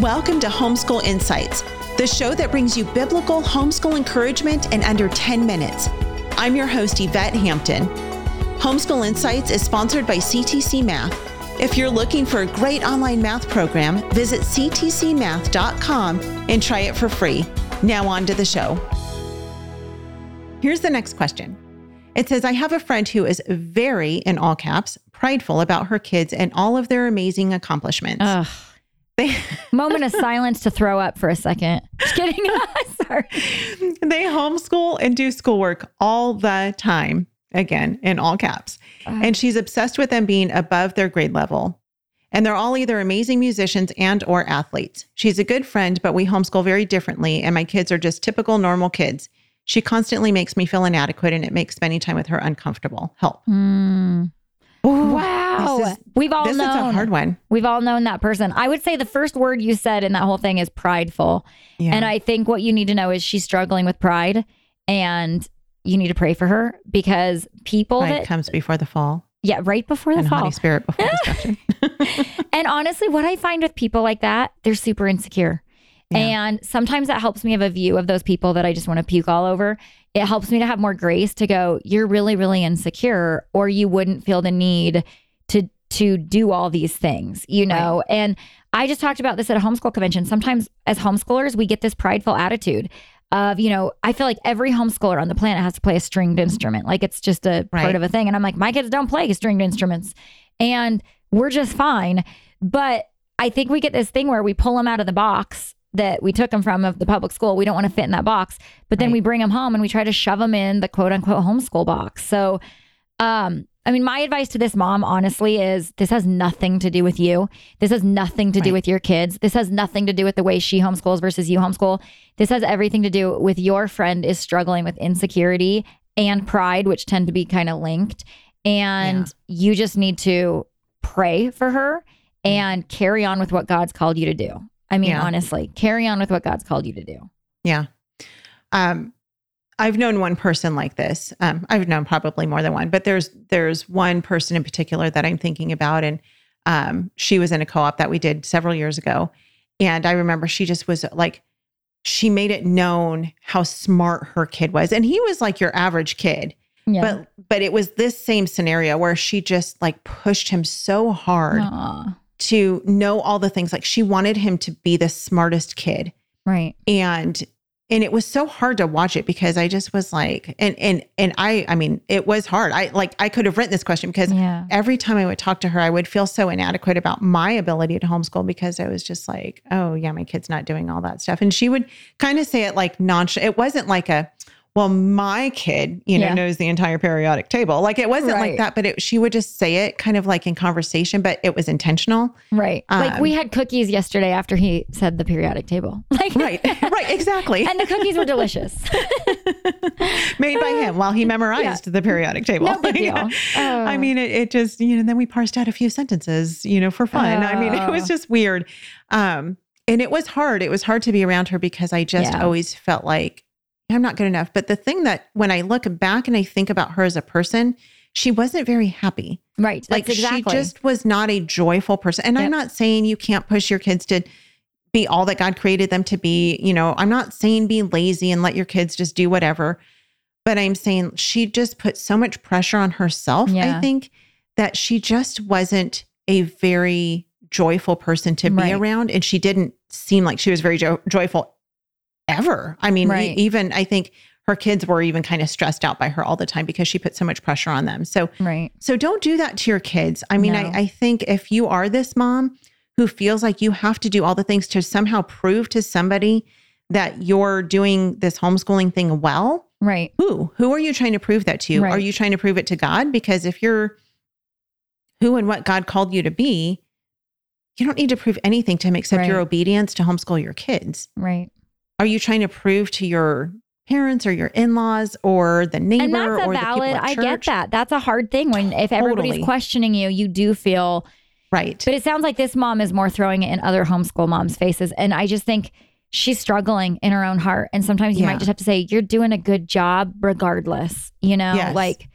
Welcome to Homeschool Insights, the show that brings you biblical homeschool encouragement in under 10 minutes. I'm your host, Yvette Hampton. Homeschool Insights is sponsored by CTC Math. If you're looking for a great online math program, visit ctcmath.com and try it for free. Now, on to the show. Here's the next question. It says, I have a friend who is very, in all caps, prideful about her kids and all of their amazing accomplishments. Ugh. They, Moment of silence to throw up for a second. Just kidding. Sorry. they homeschool and do schoolwork all the time, again, in all caps. And she's obsessed with them being above their grade level. And they're all either amazing musicians and or athletes. She's a good friend, but we homeschool very differently and my kids are just typical normal kids. She constantly makes me feel inadequate and it makes spending time with her uncomfortable. Help. Mm. Ooh, Wow. This is, We've all this known. is a hard one. We've all known that person. I would say the first word you said in that whole thing is prideful. Yeah. And I think what you need to know is she's struggling with pride and you need to pray for her because people Pride that, comes before the fall yeah, right before the and fall. Holy spirit before destruction. And honestly, what I find with people like that, they're super insecure. Yeah. And sometimes that helps me have a view of those people that I just want to puke all over. It helps me to have more grace to go, you're really, really insecure, or you wouldn't feel the need to to do all these things, you know? And I just talked about this at a homeschool convention. Sometimes as homeschoolers, we get this prideful attitude of, you know, I feel like every homeschooler on the planet has to play a stringed instrument. Like it's just a part of a thing. And I'm like, my kids don't play stringed instruments. And we're just fine. But I think we get this thing where we pull them out of the box that we took them from of the public school. We don't want to fit in that box, but then Right. we bring them home and we try to shove them in the quote unquote homeschool box. So, um, I mean, my advice to this mom, honestly, is this has nothing to do with you. This has nothing to do with your kids. This has nothing to do with the way she homeschools versus you homeschool. This has everything to do with your friend is struggling with insecurity and pride, which tend to be kind of linked. And you just need to pray for her and carry on with what God's called you to do. I mean, Yeah. honestly, carry on with what God's called you to do. Yeah. Um, I've known one person like this. Um, I've known probably more than one, but there's there's one person in particular that I'm thinking about, and um, she was in a co-op that we did several years ago, and I remember she just was like, she made it known how smart her kid was, and he was like your average kid, Yeah. but but it was this same scenario where she just like pushed him so hard Aw, to know all the things, like she wanted him to be the smartest kid right. and and it was so hard to watch it because I just was like, and and and I, I mean, it was hard. I like I could have written this question because Yeah. every time I would talk to her, I would feel so inadequate about my ability to homeschool because I was just like, oh yeah, my kid's not doing all that stuff, and she would kind of say it like nonchalant. It wasn't like a, well, my kid, you know, Yeah. knows the entire periodic table. Like it wasn't Right. like that, but it, she would just say it kind of like in conversation, but it was intentional. Right. like Um, we had cookies yesterday after he said the periodic table. Like Right, right, exactly. and the cookies were delicious. made by him while he memorized the periodic table. No big deal. I Oh. mean, it, it just, you know, then we parsed out a few sentences, you know, for fun. I mean, it was Oh. just weird. Um, and it was hard. It was hard to be around her because I just Yeah. always felt like I'm not good enough. But the thing that when I look back and I think about her as a person, she wasn't very happy. right. Like exactly. she just was not a joyful person. And I'm not saying you can't push your kids to be all that God created them to be. You know, I'm not saying be lazy and let your kids just do whatever. But I'm saying she just put so much pressure on herself, Yeah. I think, that she just wasn't a very joyful person to be Right. around. And she didn't seem like she was very jo- joyful ever. I mean, e- Right. even I think her kids were even kind of stressed out by her all the time because she put so much pressure on them. So right. so don't do that to your kids. I mean, No. I, I think if you are this mom who feels like you have to do all the things to somehow prove to somebody that you're doing this homeschooling thing well, Right. who? Who are you trying to prove that to? Right. Are you trying to prove it to God? Because if you're who and what God called you to be, you don't need to prove anything to him except your obedience to homeschool your kids. Right. Are you trying to prove to your parents or your in-laws or the neighbor And that's a or the valid, people at I get that. That's a hard thing when if everybody's Totally. questioning you, you do feel Right. But it sounds like this mom is more throwing it in other homeschool moms' faces. And I just think she's struggling in her own heart. And sometimes you Yeah. might just have to say, you're doing a good job regardless. You know, Yes. like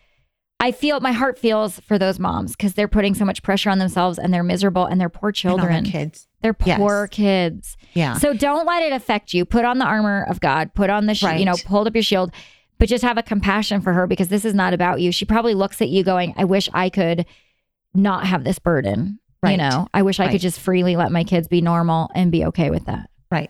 I feel my heart feels for those moms because they're putting so much pressure on themselves and they're miserable and they're poor And children. kids. They're Yes. poor kids. Yeah. So don't let it affect you. Put on the armor of God. Put on the, sh- you know, Right. hold up your shield, but just have a compassion for her because this is not about you. She probably looks at you going, I wish I could not have this burden. You Right. know, I wish I Right. could just freely let my kids be normal and be okay with that. Right.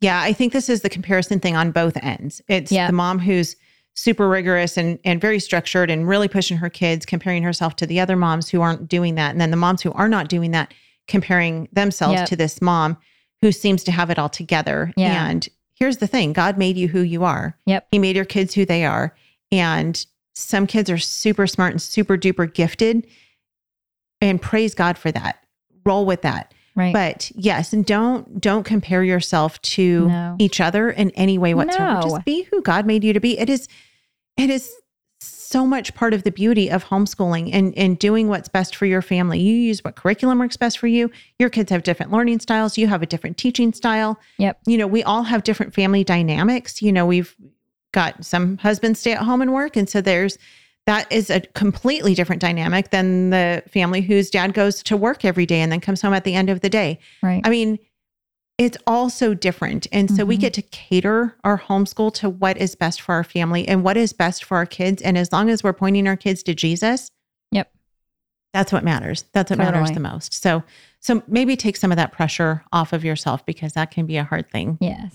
Yeah, I think this is the comparison thing on both ends. It's Yeah. the mom who's super rigorous and and very structured and really pushing her kids, comparing herself to the other moms who aren't doing that, and then the moms who are not doing that, comparing themselves Yep. to this mom who seems to have it all together. Yeah. And here's the thing: God made you who you are. Yep. He made your kids who they are, and some kids are super smart and super duper gifted, and praise God for that. Roll with that. Right. But yes, and don't don't compare yourself to No. each other in any way whatsoever. No. Just be who God made you to be. It is it is so much part of the beauty of homeschooling and and doing what's best for your family. You use what curriculum works best for you. Your kids have different learning styles. You have a different teaching style. Yep. You know, we all have different family dynamics. You know, we've got some husbands stay at home and work and so there's that is a completely different dynamic than the family whose dad goes to work every day and then comes home at the end of the day. right. I mean, it's all so different. And so we Mhm. get to cater our homeschool to what is best for our family and what is best for our kids. And as long as we're pointing our kids to Jesus, Yep. that's what matters. That's what matters the most. So so maybe take some of that pressure off of yourself because that can be a hard thing. yes.